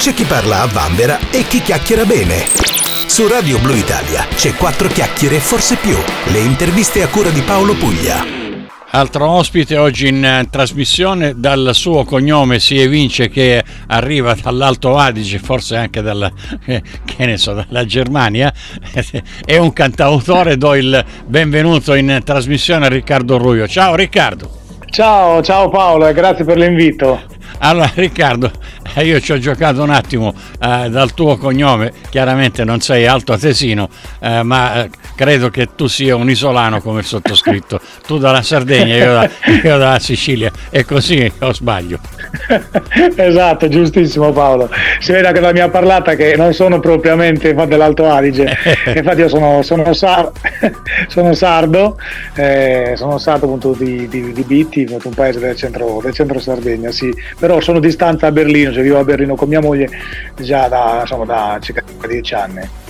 C'è chi parla a vanvera e chi chiacchiera bene. Su Radio Blu Italia c'è quattro chiacchiere e forse più. Le interviste a cura di Paolo Puglia. Altro ospite oggi in uh, trasmissione, dal suo cognome si evince che arriva dall'Alto Adige, forse anche dalla, eh, so, dalla Germania, è un cantautore, do il benvenuto in trasmissione a Riccardo Ruio. Ciao Riccardo! Ciao, ciao Paolo grazie per l'invito. Allora Riccardo, eh, io ci ho giocato un attimo eh, dal tuo cognome, chiaramente non sei alto atesino, eh, ma eh, credo che tu sia un isolano come il sottoscritto, tu dalla Sardegna, io, da, io dalla Sicilia, è così o sbaglio? esatto, giustissimo Paolo, si vede che la mia parlata che non sono propriamente dell'Alto Adige, infatti io sono, sono, sar- sono sardo, eh, sono sardo appunto di, di, di Bitti, un paese del centro, del centro Sardegna, sì, però sono di stanza a Berlino, cioè vivo a Berlino con mia moglie già da, insomma, da circa dieci anni.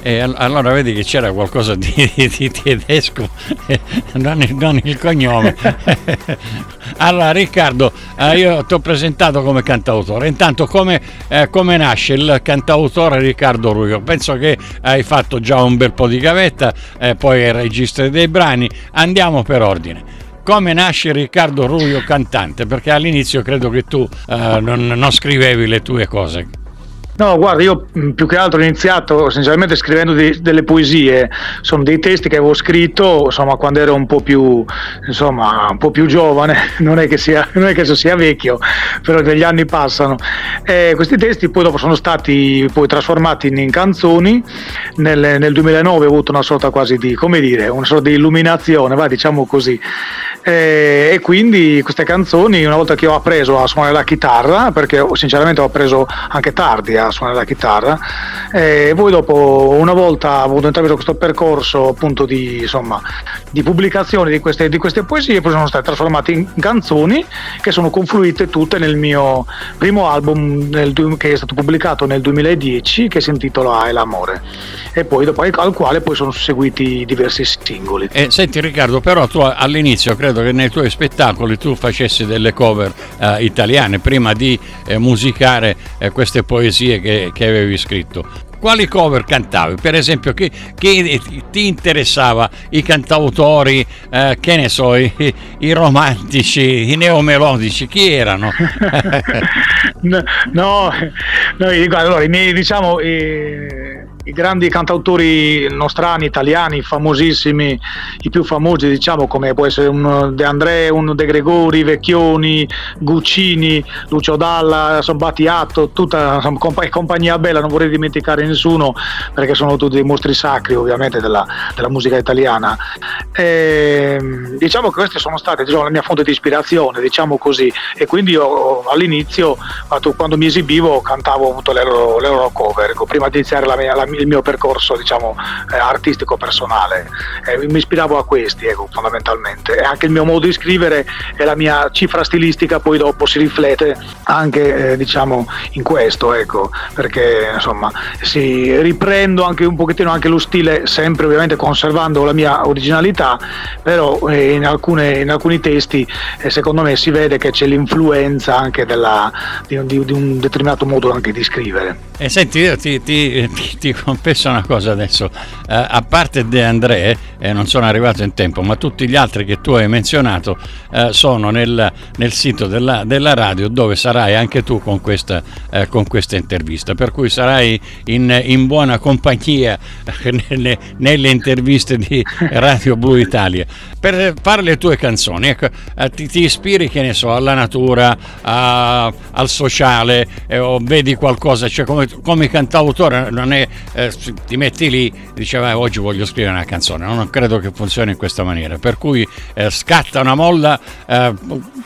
E allora vedi che c'era qualcosa di, di tedesco, non il, non il cognome. allora Riccardo, eh, io ti ho presentato come cantautore, intanto come, eh, come, nasce il cantautore Riccardo Ruio? Penso che hai fatto già un bel po' di gavetta, eh, poi il registro dei brani, andiamo per ordine come nasce Riccardo Ruio cantante? Perché all'inizio credo che tu eh, non, non scrivevi le tue cose. No, guarda, io mm, più che altro ho iniziato essenzialmente scrivendo di, delle poesie, sono dei testi che avevo scritto insomma, quando ero un po' più, insomma, un po' più giovane, non è che sia, non è che sia vecchio, però gli anni passano. E questi testi poi dopo sono stati poi trasformati in, in canzoni, nel, nel, 2009 ho avuto una sorta quasi di, come dire, una sorta di illuminazione, va, diciamo così, e, e quindi queste canzoni una volta che ho appreso a suonare la chitarra, perché sinceramente ho appreso anche tardi a suonare la chitarra e poi dopo una volta avuto intrapreso questo percorso appunto di, insomma, di pubblicazione di queste, di queste, poesie poi sono state trasformate in canzoni che sono confluite tutte nel mio primo album nel, che è stato pubblicato nel 2010 che si intitola È l'amore e poi dopo al quale poi sono seguiti diversi singoli. Eh, senti Riccardo, però tu all'inizio credo che nei tuoi spettacoli tu facessi delle cover eh, italiane prima di eh, musicare eh, queste poesie che, che avevi scritto quali cover cantavi? Per esempio, chi, chi ti interessava? I cantautori, eh, che ne so, i, i, romantici, i neomelodici, chi erano? no, no, no, allora, i miei, diciamo, i, i grandi cantautori nostrani, italiani, famosissimi, i più famosi diciamo come può essere un De André, un De Gregori, Vecchioni, Guccini, Lucio Dalla, Battiato, tutta insomma, compagnia bella, non vorrei dimenticare nessuno perché sono tutti dei mostri sacri ovviamente della, della musica italiana. E, diciamo che queste sono state diciamo, la mia fonte di ispirazione, diciamo così, e quindi io all'inizio quando mi esibivo cantavo appunto le loro, le loro cover, ecco, prima di iniziare la mia, la, il mio percorso diciamo, eh, artistico personale. Eh, mi ispiravo a questi ecco, fondamentalmente e anche il mio modo di scrivere e la mia cifra stilistica poi dopo si riflette anche eh, diciamo, in questo, ecco, perché insomma si riprendo anche un pochettino anche lo stile, sempre ovviamente conservando la mia originalità, però eh, in, alcune, in, alcuni testi eh, secondo me si vede che c'è l'influenza anche della, di, di, di, un determinato modo anche di scrivere. E senti, io ti, ti, ti confesso una cosa adesso, uh, a parte De André, eh, non sono arrivato in tempo, ma tutti gli altri che tu hai menzionato uh, sono nel, nel sito della, della, radio dove sarai anche tu con questa, uh, con questa intervista, per cui sarai in, in buona compagnia nelle, nelle, interviste di Radio Blu Italia per fare le tue canzoni. Ecco, ti, ti, ispiri, che ne so, alla natura, a, al sociale, eh, o vedi qualcosa, cioè come, come cantautore non è eh, ti metti lì, diceva oggi voglio scrivere una canzone, non credo che funzioni in questa maniera, per cui eh, scatta una molla, eh,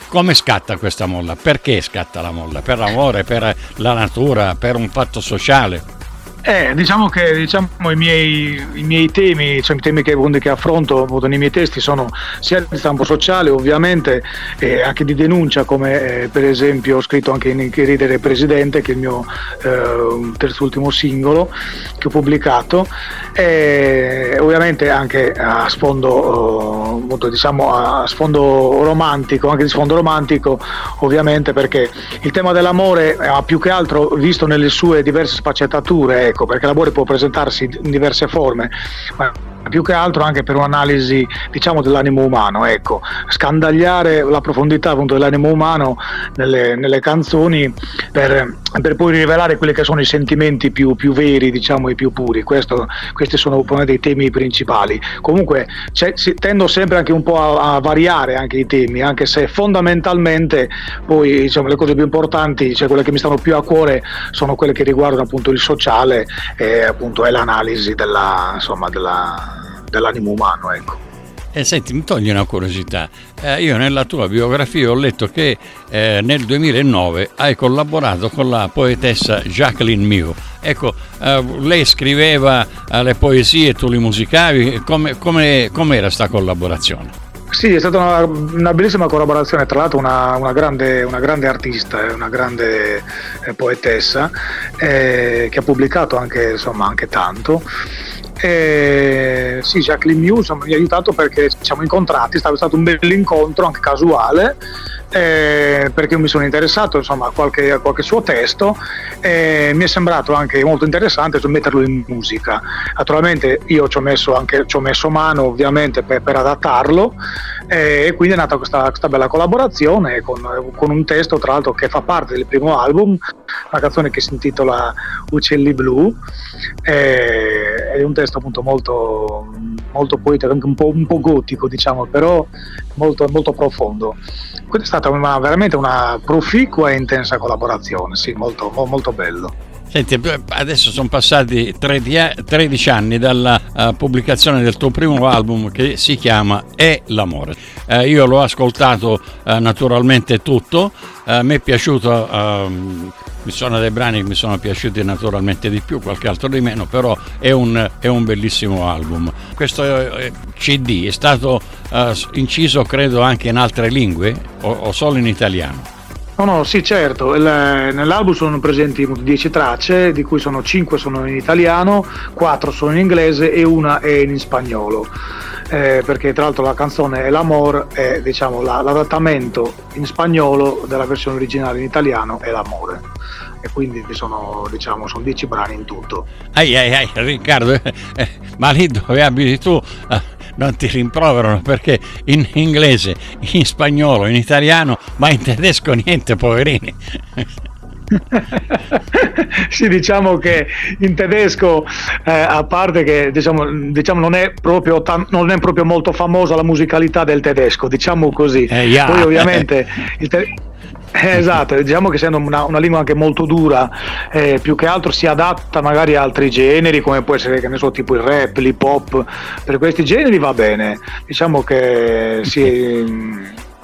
come scatta questa molla? Perché scatta la molla? Per l'amore, per la natura, per un fatto sociale? Eh, diciamo che diciamo, i, miei, i, miei, temi, cioè i temi che, che affronto nei miei testi sono sia di stampo sociale ovviamente, eh, anche di denuncia come eh, per esempio ho scritto anche in Che ridere Presidente che è il mio eh, terzultimo singolo che ho pubblicato. E ovviamente anche a sfondo, eh, molto, diciamo, a sfondo romantico, anche di sfondo romantico ovviamente perché il tema dell'amore ha più che altro visto nelle sue diverse sfaccettature ecco, perché l'amore può presentarsi in diverse forme, ma più che altro anche per un'analisi diciamo dell'animo umano, ecco, scandagliare la profondità appunto dell'animo umano nelle, nelle canzoni per, per, poi rivelare quelli che sono i sentimenti più, più veri, diciamo, e più puri. Questo, questi sono dei temi principali. Comunque tendo sempre anche un po' a, a, variare anche i temi, anche se fondamentalmente poi diciamo, le cose più importanti, cioè quelle che mi stanno più a cuore, sono quelle che riguardano appunto il sociale e appunto è l'analisi della, insomma, della dell'animo umano. Ecco. Eh, senti, mi togli una curiosità. Eh, io nella tua biografia ho letto che eh, nel 2009 hai collaborato con la poetessa Jacqueline Mew. Ecco, eh, lei scriveva eh, le poesie, tu le musicavi. Come, come, com'era questa collaborazione? Sì, è stata una, una, bellissima collaborazione, tra l'altro una, una, grande, una grande, artista, una grande eh, poetessa eh, che ha pubblicato anche, insomma, anche tanto e sì, Jacqueline News mi ha aiutato perché ci siamo incontrati, è stato un bel incontro anche casuale eh, perché mi sono interessato insomma, a, qualche, a qualche suo testo e mi è sembrato anche molto interessante metterlo in musica. Naturalmente io ci ho messo, anche, ci ho messo mano ovviamente per, per adattarlo eh, e quindi è nata questa, questa bella collaborazione con, con, un testo tra l'altro che fa parte del primo album, una canzone che si intitola Uccelli Blu, eh, è un testo appunto molto, molto poetico, anche un po', un po gotico diciamo, però molto, molto profondo. Quindi è stata una, veramente una proficua e intensa collaborazione, sì, molto, molto bello. Senti, adesso sono passati 13 anni dalla uh, pubblicazione del tuo primo album che si chiama È l'amore. Uh, io l'ho ascoltato uh, naturalmente tutto, mi è piaciuto ehm, mi sono dei brani che mi sono piaciuti naturalmente di più, qualche altro di meno, però è un, è un bellissimo album. Questo eh, CD è stato inciso credo anche in altre lingue o, o solo in italiano? No, no, sì, certo. Il, nell'album sono presenti 10 tracce, di cui sono 5 sono in italiano, 4 sono in inglese e una è in spagnolo. Eh, perché tra l'altro la canzone L'Amor è diciamo, la, l'adattamento in spagnolo della versione originale in italiano è L'Amore e quindi sono, diciamo, sono 10 brani in tutto. Ai ai ai Riccardo, eh, ma lì dove abiti tu eh, non ti rimproverano perché in inglese, in spagnolo, in italiano, ma in tedesco niente, poverini. sì, diciamo che in tedesco, eh, a parte che diciamo, diciamo non, è proprio tan- non, è proprio molto famosa la musicalità del tedesco, diciamo così. Eh, yeah. Poi ovviamente il tedesco eh, esatto, diciamo che essendo una, una, lingua anche molto dura, eh, più che altro si adatta magari a altri generi, come può essere, che ne so, tipo il rap, l'hip hop, per questi generi va bene. Diciamo che si,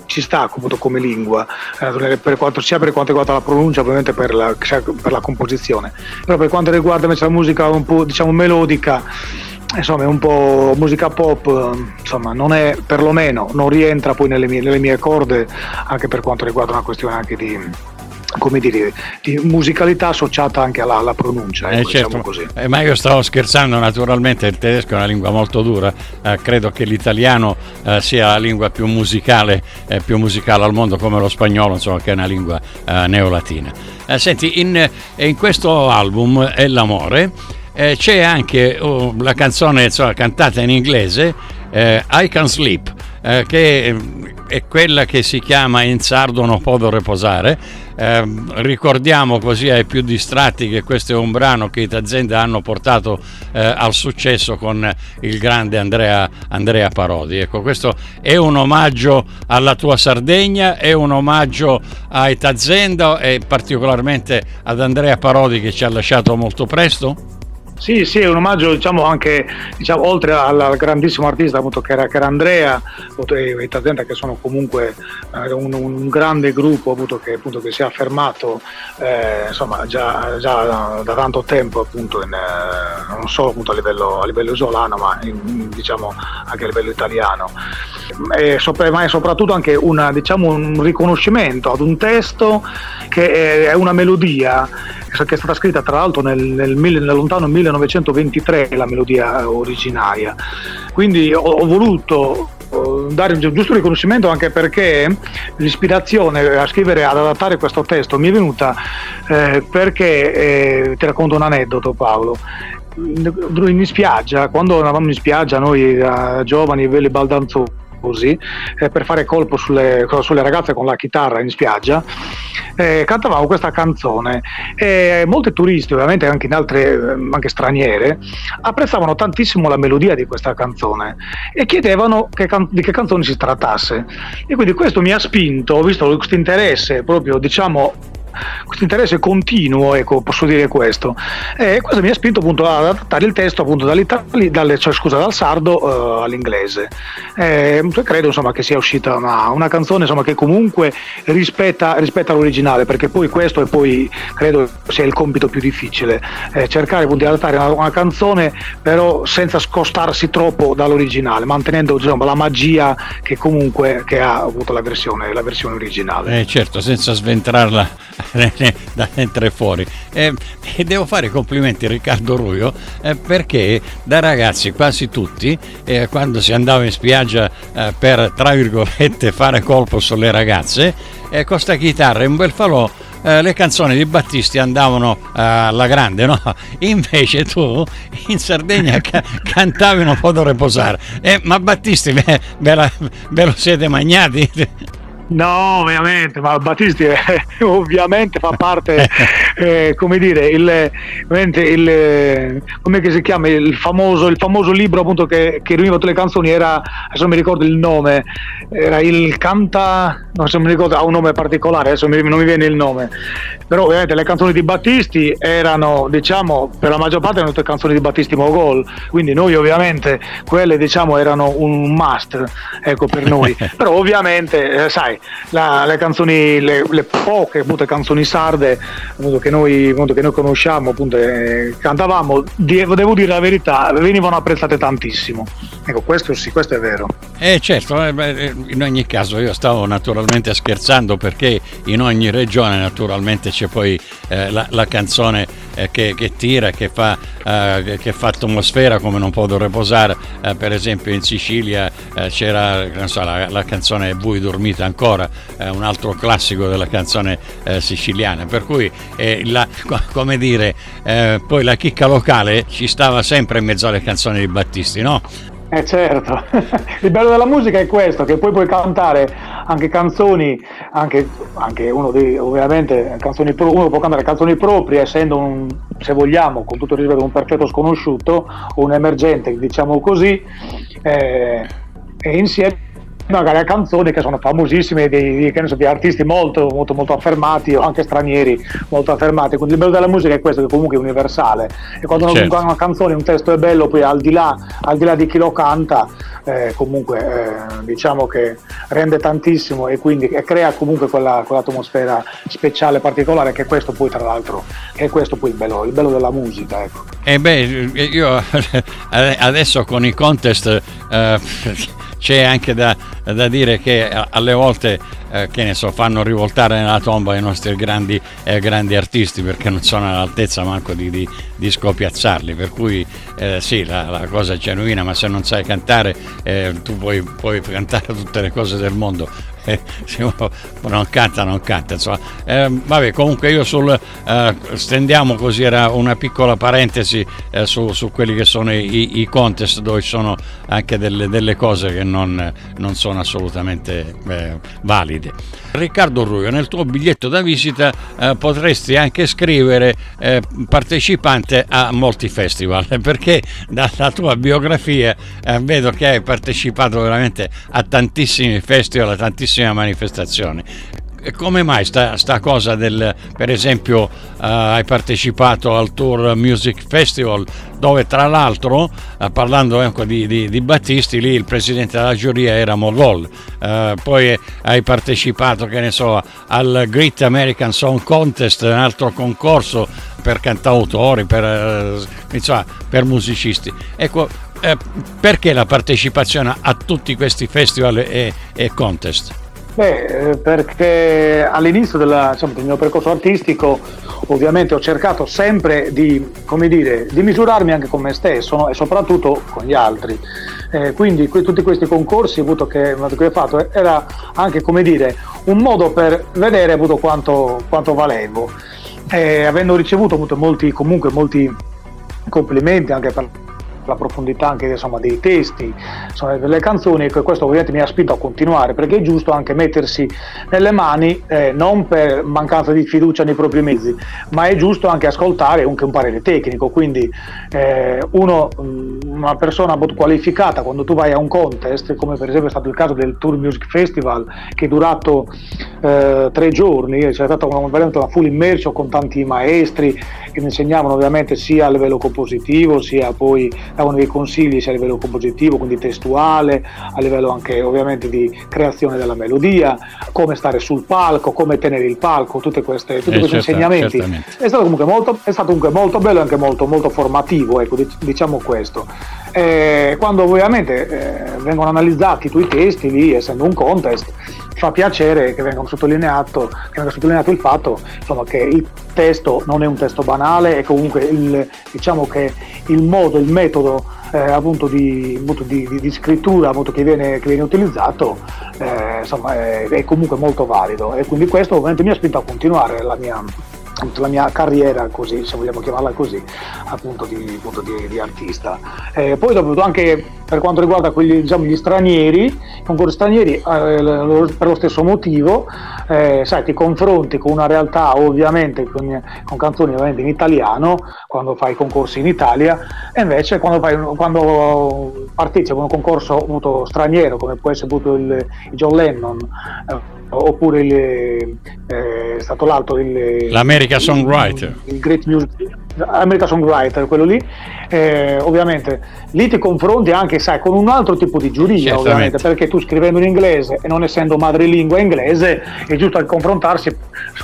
ci sta come lingua, eh, per quanto, sia per quanto riguarda la pronuncia, ovviamente per la, per la composizione. Però per quanto riguarda invece la musica un po' diciamo melodica, insomma è un po' musica pop, insomma non è perlomeno, non rientra poi nelle mie, nelle mie corde anche per quanto riguarda una questione anche di come dire, di musicalità associata anche alla, alla pronuncia. Ecco, eh diciamo certo. eh, ma io stavo scherzando, naturalmente il tedesco è una lingua molto dura, eh, credo che l'italiano eh, sia la lingua più musicale, eh, più musicale, al mondo come lo spagnolo, insomma, che è una lingua eh, neolatina. senti, in, in, questo album è l'amore eh, c'è anche oh, la canzone insomma, cantata in inglese, eh, I Can Sleep, eh, che è quella che si chiama In sardo non può riposare. Eh, ricordiamo così ai più distratti che questo è un brano che i Tazenda hanno portato eh, al successo con il grande Andrea, Andrea Parodi. Ecco, questo è un omaggio alla tua Sardegna, è un omaggio ai Tazenda e particolarmente ad Andrea Parodi che ci ha lasciato molto presto? Sì, sì, è un omaggio diciamo anche diciamo, oltre al, al, grandissimo artista appunto, che, era, che era Andrea e Tazenta che sono comunque eh, un, un, grande gruppo appunto, che, appunto, che, si è affermato eh, insomma, già, già da, tanto tempo appunto, in, eh, non solo appunto, a, livello, a livello isolano ma in, diciamo, anche a livello italiano. E sopra, ma è soprattutto anche una, diciamo, un riconoscimento ad un testo che è una melodia che è stata scritta tra l'altro nel, nel, nel lontano 1923 la melodia originaria. Quindi ho, ho voluto dare un giusto riconoscimento anche perché l'ispirazione a scrivere, ad adattare questo testo mi è venuta eh, perché, eh, ti racconto un aneddoto Paolo, in spiaggia, quando eravamo in spiaggia noi eh, giovani, belli baldanzosi, così, eh, per fare colpo sulle, sulle, ragazze con la chitarra in spiaggia, eh, cantavamo questa canzone e molti turisti, ovviamente anche in altre, eh, anche straniere, apprezzavano tantissimo la melodia di questa canzone e chiedevano che can- di che canzone si trattasse. E quindi questo mi ha spinto, ho visto questo interesse proprio, diciamo, questo interesse continuo, ecco, posso dire questo. E questo mi ha spinto appunto ad adattare il testo appunto dalle, cioè, scusa, dal sardo uh, all'inglese. E, credo insomma, che sia uscita una, una canzone insomma, che comunque rispetta, rispetta, l'originale, perché poi questo e poi credo sia il compito più difficile, eh, cercare appunto, di adattare una, una, canzone però senza scostarsi troppo dall'originale, mantenendo insomma, la magia che comunque che ha avuto la versione, la versione originale. Eh, certo, senza sventrarla da entrare fuori. E, e, devo fare complimenti a Riccardo Ruio eh, perché da ragazzi quasi tutti, eh, quando si andava in spiaggia eh, per, tra virgolette, fare colpo sulle ragazze, eh, con sta chitarra e un bel falò, eh, le canzoni di Battisti andavano eh, alla grande, no? Invece tu in Sardegna ca- cantavi non posso riposare. Eh, ma Battisti ve, ve, la, ve lo siete magnati? No, ovviamente, ma Battisti eh, ovviamente fa parte, eh, come dire, il, il, come si chiama, il famoso, il famoso libro appunto che, che riuniva tutte le canzoni era, adesso non mi ricordo il nome, era il Canta, non so, mi ricordo, ha un nome particolare, adesso mi, non mi viene il nome, però ovviamente le canzoni di Battisti erano, diciamo, per la maggior parte erano tutte canzoni di Battisti Mogol, quindi noi ovviamente quelle diciamo erano un must, ecco, per noi, però ovviamente, eh, sai, la, le canzoni, le, le poche appunto, canzoni sarde appunto, che, noi, appunto, che, noi, conosciamo, appunto, eh, cantavamo, devo dire la verità, venivano apprezzate tantissimo. Ecco, questo sì, questo è vero. Eh certo, eh, eh, in ogni caso io stavo naturalmente scherzando perché in ogni regione naturalmente c'è poi eh, la, la, canzone eh, che, che, tira, che fa, eh, che fa, atmosfera come non può riposare, per esempio in Sicilia c'era so, la, la, canzone Voi dormite ancora, un altro classico della canzone siciliana, per cui la, come dire, poi la chicca locale ci stava sempre in mezzo alle canzoni di Battisti, no? Eh certo, il bello della musica è questo, che poi puoi cantare anche canzoni, anche, anche uno dei, ovviamente, canzoni, uno può cantare canzoni proprie essendo un, se vogliamo, con tutto il rispetto, un perfetto sconosciuto, un emergente, diciamo così, eh, e insieme magari a canzoni che sono famosissime di, di, so, di artisti molto, molto, molto affermati o anche stranieri molto affermati. Quindi il bello della musica è questo, che comunque è universale. E quando certo. una, una, canzone, un testo è bello, poi al di là, al di, là di chi lo canta, eh, comunque eh, diciamo che rende tantissimo e quindi e crea comunque quella, quell'atmosfera speciale, particolare, che è questo poi tra l'altro, è questo poi il bello, il bello della musica. Ecco. E eh beh, io adesso con i contest... Eh, c'è anche da, da dire che alle volte eh, che ne so, fanno rivoltare nella tomba i nostri grandi, eh, grandi artisti perché non sono all'altezza manco di, di, di scopiazzarli. Per cui eh, sì, la, la, cosa è genuina, ma se non sai cantare, eh, tu puoi, puoi cantare tutte le cose del mondo, eh, non canta non canta insomma. Eh, vabbè comunque io sul eh, stendiamo così era una piccola parentesi eh, su, su, quelli che sono i, i, contest dove ci sono anche delle, delle cose che non, non sono assolutamente eh, valide. Riccardo Ruio nel tuo biglietto da visita eh, potresti anche scrivere partecipante a molti festival perché dalla tua biografia vedo che hai partecipato veramente a tantissimi festival a tantissimi manifestazioni. come mai sta, sta, cosa del, per esempio, uh, hai partecipato al Tour Music Festival, dove tra l'altro, uh, parlando ecco, di, di, di, Battisti, lì il presidente della giuria era Mogol, uh, poi hai partecipato, che ne so, al Great American Song Contest, un altro concorso per cantautori, per, insomma, per musicisti. Ecco, eh, perché la partecipazione a tutti questi festival e, e contest? Beh, eh, perché all'inizio della, diciamo, del mio percorso artistico ovviamente ho cercato sempre di, dire, di, misurarmi anche con me stesso e soprattutto con gli altri. Eh, quindi que- tutti questi concorsi che, che, ho fatto era anche dire, un modo per vedere quanto, quanto valevo. Eh, avendo ricevuto molti, comunque molti complimenti anche per la profondità anche insomma, dei testi insomma, delle canzoni e questo ovviamente mi ha spinto a continuare perché è giusto anche mettersi nelle mani eh, non per mancanza di fiducia nei propri mezzi ma è giusto anche ascoltare anche un parere tecnico. Quindi eh, uno, mm, una persona qualificata quando tu vai a un contest come per esempio è stato il caso del Tour Music Festival che è durato eh, tre giorni c'è stata una, una full immersion con tanti maestri che mi insegnavano ovviamente sia a livello compositivo sia poi davano dei consigli sia a livello compositivo, quindi testuale, a livello anche ovviamente di creazione della melodia, come stare sul palco, come tenere il palco, tutte queste, tutti eh, questi certo, insegnamenti. È stato comunque molto, è stato comunque molto bello e anche molto, molto formativo, ecco, diciamo questo. Eh, quando ovviamente eh, vengono analizzati i tuoi testi lì, essendo un contest, fa piacere che venga sottolineato, che venga sottolineato il fatto insomma, che il testo non è un testo banale e comunque il, diciamo che il modo, il metodo eh, appunto di, appunto di, di, di scrittura appunto che, viene, che, viene, utilizzato eh, insomma, è, è, comunque molto valido. E quindi questo ovviamente mi ha spinto a continuare la mia, la mia carriera, così, se vogliamo chiamarla così, appunto di, appunto di, di artista. Eh, poi dopo anche per quanto riguarda quelli, diciamo, gli stranieri, i concorsi stranieri, eh, per lo stesso motivo, eh, sai, ti confronti con una realtà ovviamente con, con, canzoni ovviamente in italiano, quando fai concorsi in Italia, e invece quando, fai, quando partecipi a un concorso appunto, straniero, come può essere appunto il, il John Lennon, eh, oppure il, eh, è stato l'altro il, l'America Songwriter. il, il Great Music America Songwriter quello lì eh, ovviamente lì ti confronti anche sai, con un altro tipo di giuria ovviamente perché tu scrivendo in inglese e non essendo madrelingua inglese è giusto confrontarsi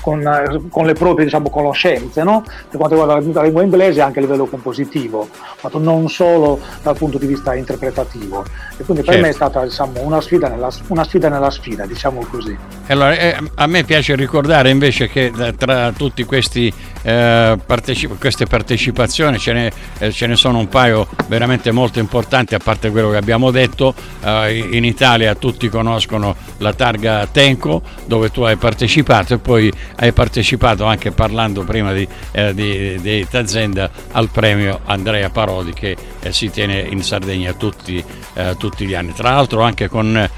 con, con le proprie diciamo, conoscenze no? per quanto riguarda la lingua inglese anche a livello compositivo ma non solo dal punto di vista interpretativo e quindi per certo. me è stata diciamo, una, sfida nella, una sfida nella sfida diciamo così allora, eh, a me piace ricordare invece che tra tutte eh, queste partecipazioni ce ne, eh, ce ne, sono un paio veramente molto importanti, a parte quello che abbiamo detto. Eh, in Italia tutti conoscono la targa Tenco, dove tu hai partecipato e poi hai partecipato anche parlando prima di, eh, di, di Tazenda al premio Andrea Parodi che eh, si tiene in Sardegna tutti, tutti, gli anni. Tra l'altro anche con,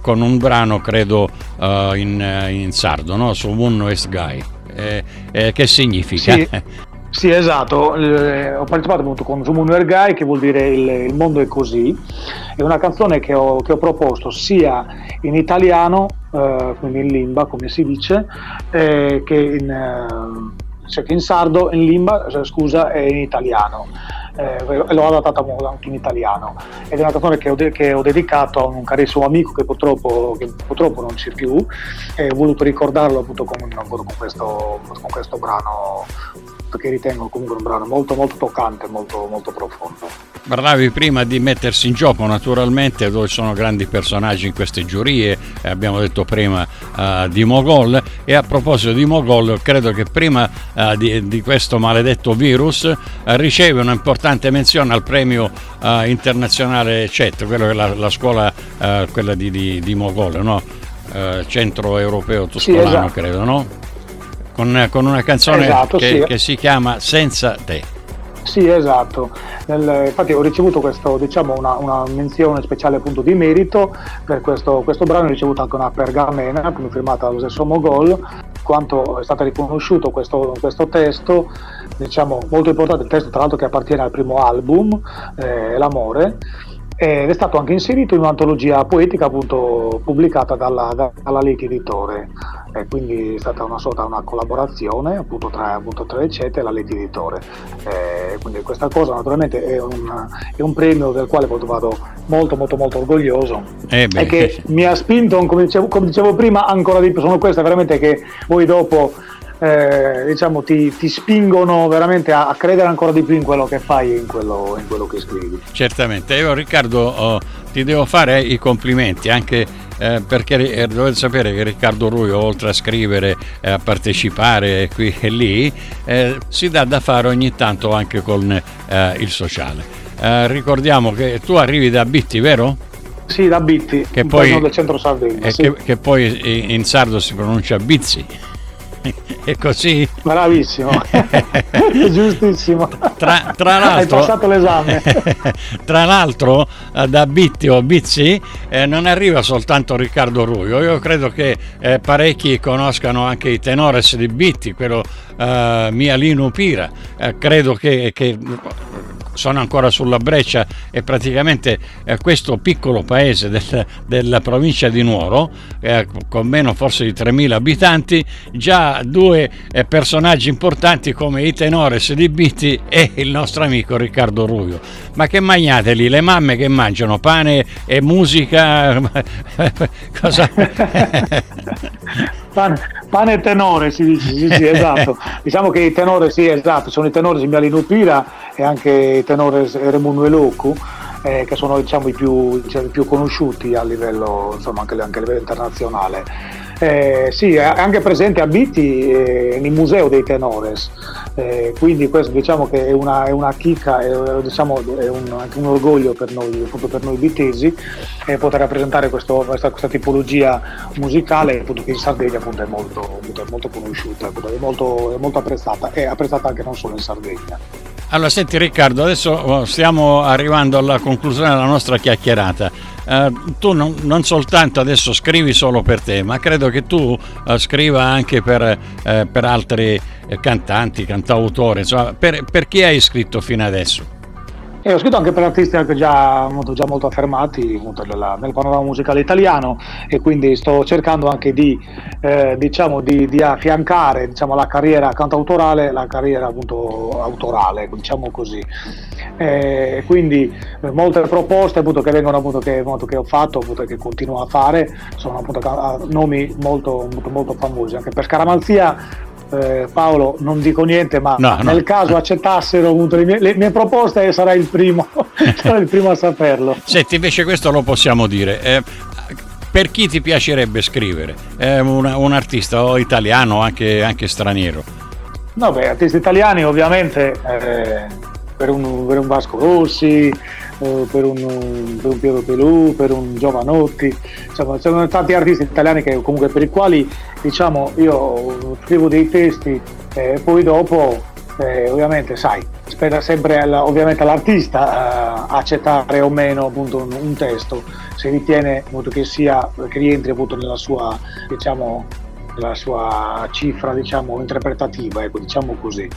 con un brano, credo in, in, sardo, no? su Moon West Guy. Eh, eh, che significa? Sì. Sì, esatto, eh, ho partecipato appunto con Moon Guy che vuol dire il, il, mondo è così, è una canzone che ho, che ho proposto sia in italiano, eh, quindi in limba come si dice, eh, che in, cioè che in sardo, in limba, scusa, e in italiano eh, l'ho adattata anche in italiano. Ed è una canzone che ho, de- che ho, dedicato a un carissimo amico che purtroppo, che purtroppo non c'è più. E ho voluto ricordarlo appunto con, con, questo, con questo brano che ritengo comunque un brano molto molto toccante, molto, molto profondo. Parlavi prima di mettersi in gioco naturalmente dove sono grandi personaggi in queste giurie, eh, abbiamo detto prima uh, di Mogol e a proposito di Mogol credo che prima uh, di, di, questo maledetto virus uh, riceve un'importante menzione al premio internazionale CET, quello che è la, la scuola quella di, di, di Mogol, no? centro europeo toscolano sì, esatto. credo, no? Con, con una canzone esatto, che, sì. che, si chiama Senza te. Sì, esatto. Nel, infatti ho ricevuto questo, diciamo, una, una, menzione speciale appunto di merito per questo, questo brano, ho ricevuto anche una pergamena come firmata dallo stesso Mogol, quanto è stato riconosciuto questo, questo testo, diciamo molto importante, il testo tra l'altro che appartiene al primo album, eh, L'amore, ed è stato anche inserito in un'antologia poetica appunto pubblicata dalla, dalla Leti Editore. E quindi è stata una sorta una collaborazione appunto tra, appunto, tra Ecete e la Leti Editore. E quindi questa cosa naturalmente è un, è un premio del quale vado molto molto molto orgoglioso. Eh e che mi ha spinto come dicevo, come dicevo prima ancora di più. Sono queste veramente che poi dopo eh, diciamo, ti, ti, spingono veramente a, a, credere ancora di più in quello che fai e in quello, in quello che scrivi. Certamente, io Riccardo oh, ti devo fare i complimenti anche eh, perché eh, dovete sapere che Riccardo Ruio oltre a scrivere e a partecipare qui e lì eh, si dà da fare ogni tanto anche con eh, il sociale. Eh, ricordiamo che tu arrivi da Bitti, vero? Sì, da Bitti, che poi, del centro Sardegna. Sì. Che, che, poi in sardo si pronuncia Bizzi. è così? Bravissimo, giustissimo. Tra, tra l'altro, Hai passato l'esame. tra l'altro, eh, da Bitti o Bizzi eh, non arriva soltanto Riccardo Ruio. Io credo che eh, parecchi conoscano anche i tenores di Bitti, quello eh, Mialino Pira. Eh, credo che, che sono ancora sulla breccia e praticamente eh, questo piccolo paese del, della provincia di Nuoro, eh, con meno forse di 3.000 abitanti, già due eh, personaggi importanti come i tenores di Bitti e il nostro amico Riccardo Ruio. Ma che mangiate lì? Le mamme che mangiano pane e musica? Cosa? pane, pane, e tenore si dice, sì, sì, esatto. diciamo che i tenori, sì, esatto, sono i tenori Simbialino Pira e anche i tenori Remuno e Locu. Eh, che sono diciamo, i, più, diciamo, i, più, conosciuti a livello, insomma, anche, anche a livello internazionale. Eh, sì, è anche presente a Bitti eh, nel Museo dei Tenores, eh, quindi questo diciamo che è una, è una chicca, è, diciamo, è un, anche un orgoglio per noi, appunto per noi bittesi eh, poter rappresentare questo, questa, questa, tipologia musicale appunto, che in Sardegna appunto, è, molto, molto conosciuta, molto, molto apprezzata e apprezzata anche non solo in Sardegna. Allora, senti Riccardo, adesso oh, stiamo arrivando alla conclusione della nostra chiacchierata. Uh, tu non, non, soltanto adesso scrivi solo per te, ma credo che tu uh, scriva anche per, uh, per altri cantanti, cantautori, insomma, per, per chi hai scritto fino adesso? E ho scritto anche per artisti anche già, molto, già molto affermati nella, nel panorama musicale italiano e quindi sto cercando anche di, eh, diciamo, di, di affiancare diciamo, la carriera cantautorale la carriera appunto autorale, diciamo così. E quindi eh, molte proposte appunto, che vengono appunto, che, appunto, che ho fatto e che continuo a fare sono appunto nomi molto, molto, molto famosi. Anche per Scaramanzia eh, Paolo non dico niente, ma no, nel no. caso accettassero le mie, le mie proposte sarai il primo, sarai il primo a saperlo. Senti, invece questo lo possiamo dire. Eh, per chi ti piacerebbe scrivere? Eh, un, un, artista o italiano o anche, anche, straniero? No, beh, artisti italiani ovviamente eh, per, un, per un Vasco Rossi, eh, per, un, per un Piero Pelù, per un Giovanotti, insomma, ci sono tanti artisti italiani che, comunque, per i quali diciamo, io scrivo dei testi e poi dopo eh, ovviamente sai, spetta sempre alla, ovviamente all'artista eh, accettare o meno appunto, un, un, testo, se ritiene appunto, che, sia, che rientri appunto, nella sua, diciamo, nella sua cifra diciamo, interpretativa, ecco, diciamo così.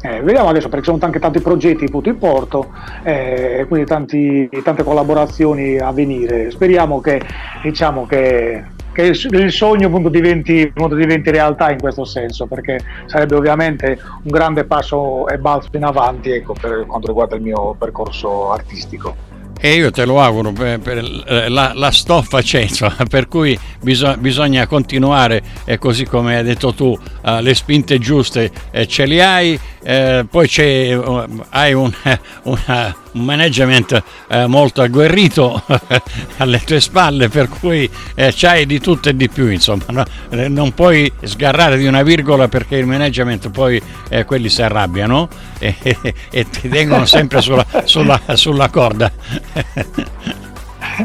Eh, vediamo adesso perché sono anche tanti progetti appunto in porto e eh, quindi tanti, tante collaborazioni a venire. Speriamo che, diciamo, che, che il sogno appunto diventi, appunto diventi, realtà in questo senso perché sarebbe ovviamente un grande passo e balzo in avanti ecco, per quanto riguarda il mio percorso artistico e io te lo auguro per, per la, la, stoffa c'è insomma, per cui bisog, bisogna continuare e così come hai detto tu uh, le spinte giuste eh, ce le hai eh, poi uh, hai un, una, un management eh, molto agguerrito alle tue spalle per cui eh, c'hai di tutto e di più insomma no? Eh, non puoi sgarrare di una virgola perché il management poi eh, quelli si arrabbiano e, e, e ti tengono sempre sulla, sulla, sulla corda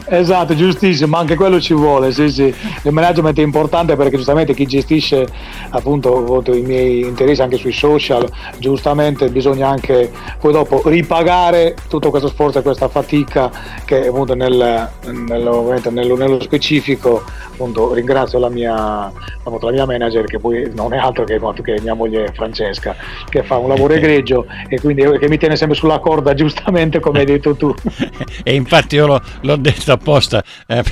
esatto, giustissimo, ma anche quello ci vuole, sì, sì. Il management è importante perché giustamente chi gestisce appunto i miei interessi anche sui social, giustamente bisogna anche poi dopo ripagare tutto questo sforzo e questa fatica che appunto nel, nello, nello, nello specifico appunto ringrazio la mia, appunto, la mia manager che poi non è altro che, che mia moglie Francesca che fa un lavoro egregio e quindi che mi tiene sempre sulla corda giustamente come hai detto tu. e infatti io l'ho, l'ho detto apposta eh,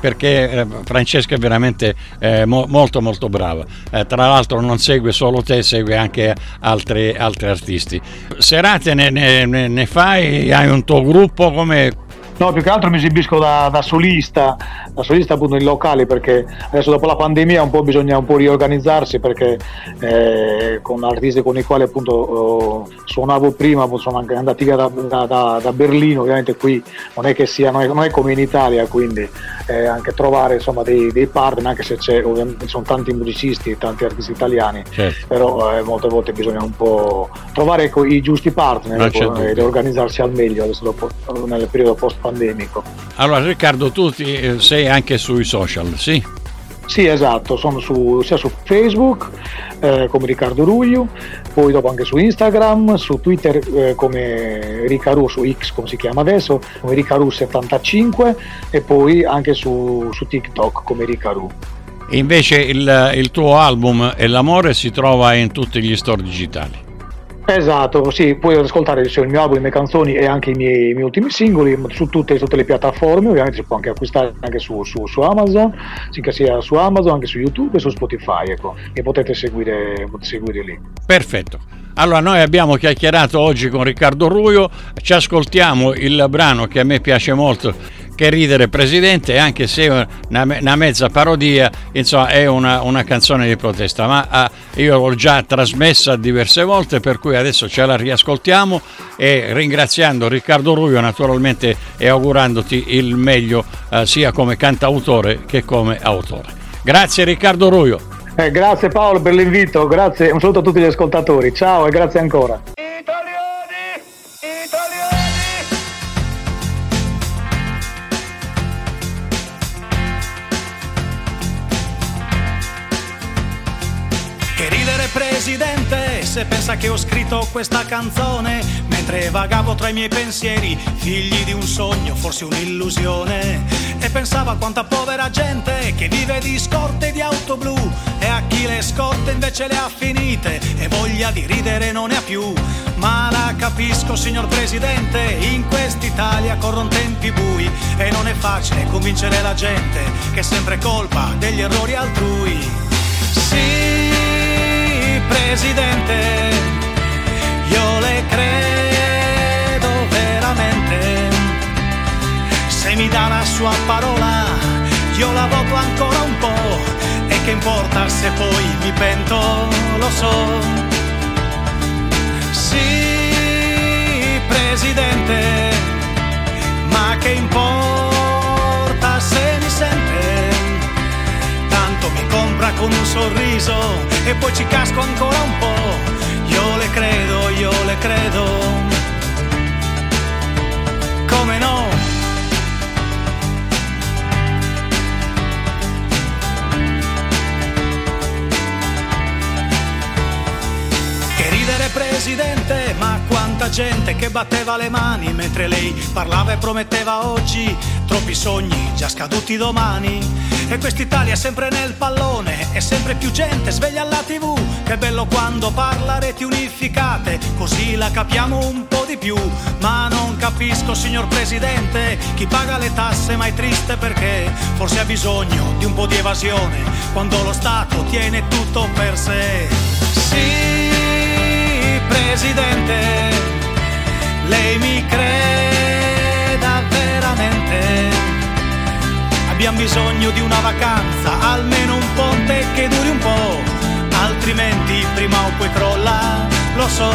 perché eh, Francesca è veramente eh, mo, molto molto brava. Eh, tra l'altro non segue solo te, segue anche altri, altri artisti. Serate ne, ne, ne fai? Hai un tuo gruppo? Come, No, più che altro mi esibisco da, da, solista, da solista appunto in locali perché adesso dopo la pandemia un po' bisogna un po' riorganizzarsi perché eh, con artisti con i quali appunto oh, suonavo prima, sono anche andati via da, da, da, Berlino, ovviamente qui non è che sia, non è, non è come in Italia, quindi eh, anche trovare insomma, dei, dei, partner, anche se c'è, ovviamente sono tanti musicisti, tanti artisti italiani, certo. però eh, molte volte bisogna un po' trovare ecco, i giusti partner ecco, ed organizzarsi al meglio adesso dopo, nel periodo post pandemico. Allora Riccardo, tu eh, sei anche sui social, sì? Sì, esatto, sono su, sia su Facebook eh, come Riccardo Ruglio, poi dopo anche su Instagram, su Twitter eh, come Ricaru, su X come si chiama adesso, come Ricaru75 e poi anche su, su TikTok come Ricaru. Invece il, il tuo album E l'amore si trova in tutti gli store digitali. Esatto, sì, puoi ascoltare il mio album, le mie canzoni e anche i miei, i miei ultimi singoli su tutte, tutte, le piattaforme, ovviamente si può anche acquistare anche su, su, su Amazon, sia su Amazon, anche su YouTube e su Spotify, ecco, e potete seguire, potete seguire lì. Perfetto. Allora, noi abbiamo chiacchierato oggi con Riccardo Ruio, ci ascoltiamo il brano che a me piace molto che ridere Presidente, anche se una, una mezza parodia, insomma è una, una canzone di protesta, ma ah, io l'ho già trasmessa diverse volte, per cui adesso ce la riascoltiamo e ringraziando Riccardo Ruio naturalmente e augurandoti il meglio eh, sia come cantautore che come autore. Grazie Riccardo Ruio. Eh, grazie Paolo per l'invito, grazie, un saluto a tutti gli ascoltatori, ciao e grazie ancora. Presidente, se pensa che ho scritto questa canzone mentre vagavo tra i miei pensieri, figli di un sogno, forse un'illusione. E pensavo a quanta povera gente che vive di scorte e di auto blu e a chi le scorte invece le ha finite e voglia di ridere non ne ha più. Ma la capisco, signor Presidente, in quest'Italia corrono tempi bui e non è facile convincere la gente che è sempre colpa degli errori altrui. Sì Presidente, io le credo veramente. Se mi dà la sua parola, io la voto ancora un po'. E che importa se poi mi pento, lo so. Sì, Presidente, ma che importa se mi sente? Tanto mi compra con un sorriso e poi ci casco ancora un po'. Io le credo, io le credo. Come no? Che ridere presidente, ma quanta gente che batteva le mani mentre lei parlava e prometteva oggi troppi sogni già scaduti domani. E quest'Italia è sempre nel pallone, è sempre più gente sveglia alla tv. Che bello quando parla reti unificate, così la capiamo un po' di più. Ma non capisco, signor Presidente, chi paga le tasse ma è triste perché forse ha bisogno di un po' di evasione, quando lo Stato tiene tutto per sé. Sì, Presidente, lei mi creda Abbiamo bisogno di una vacanza, almeno un ponte che duri un po', altrimenti prima o poi crolla, lo so.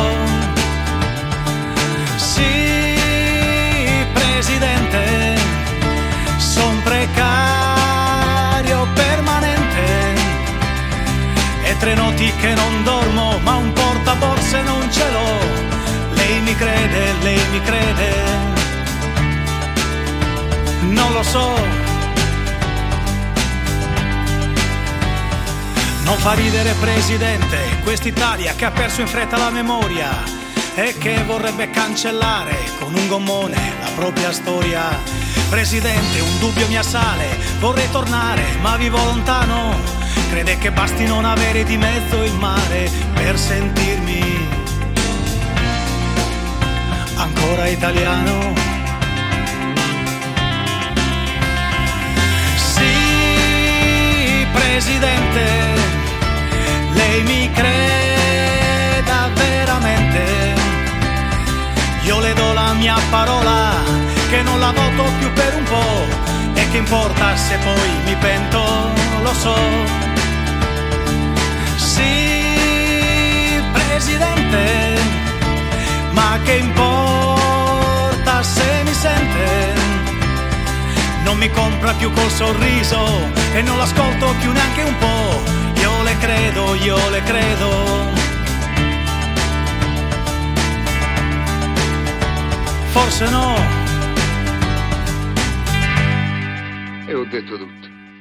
Sì, presidente, son precario permanente e tre noti che non dormo, ma un portaborse non ce l'ho. Lei mi crede, lei mi crede non lo so. Non fa ridere presidente, quest'Italia che ha perso in fretta la memoria e che vorrebbe cancellare con un gommone la propria storia. Presidente, un dubbio mi assale, vorrei tornare, ma vivo lontano. Crede che basti non avere di mezzo il mare per sentirmi ancora italiano. Presidente, lei mi creda veramente. Io le do la mia parola, che non la voto più per un po'. E che importa se poi mi pento, lo so. Sì, Presidente, ma che importa se mi sente? non mi compra più col sorriso e non l'ascolto più neanche un po'. Io le credo, io le credo. Forse no. E ho detto tutto.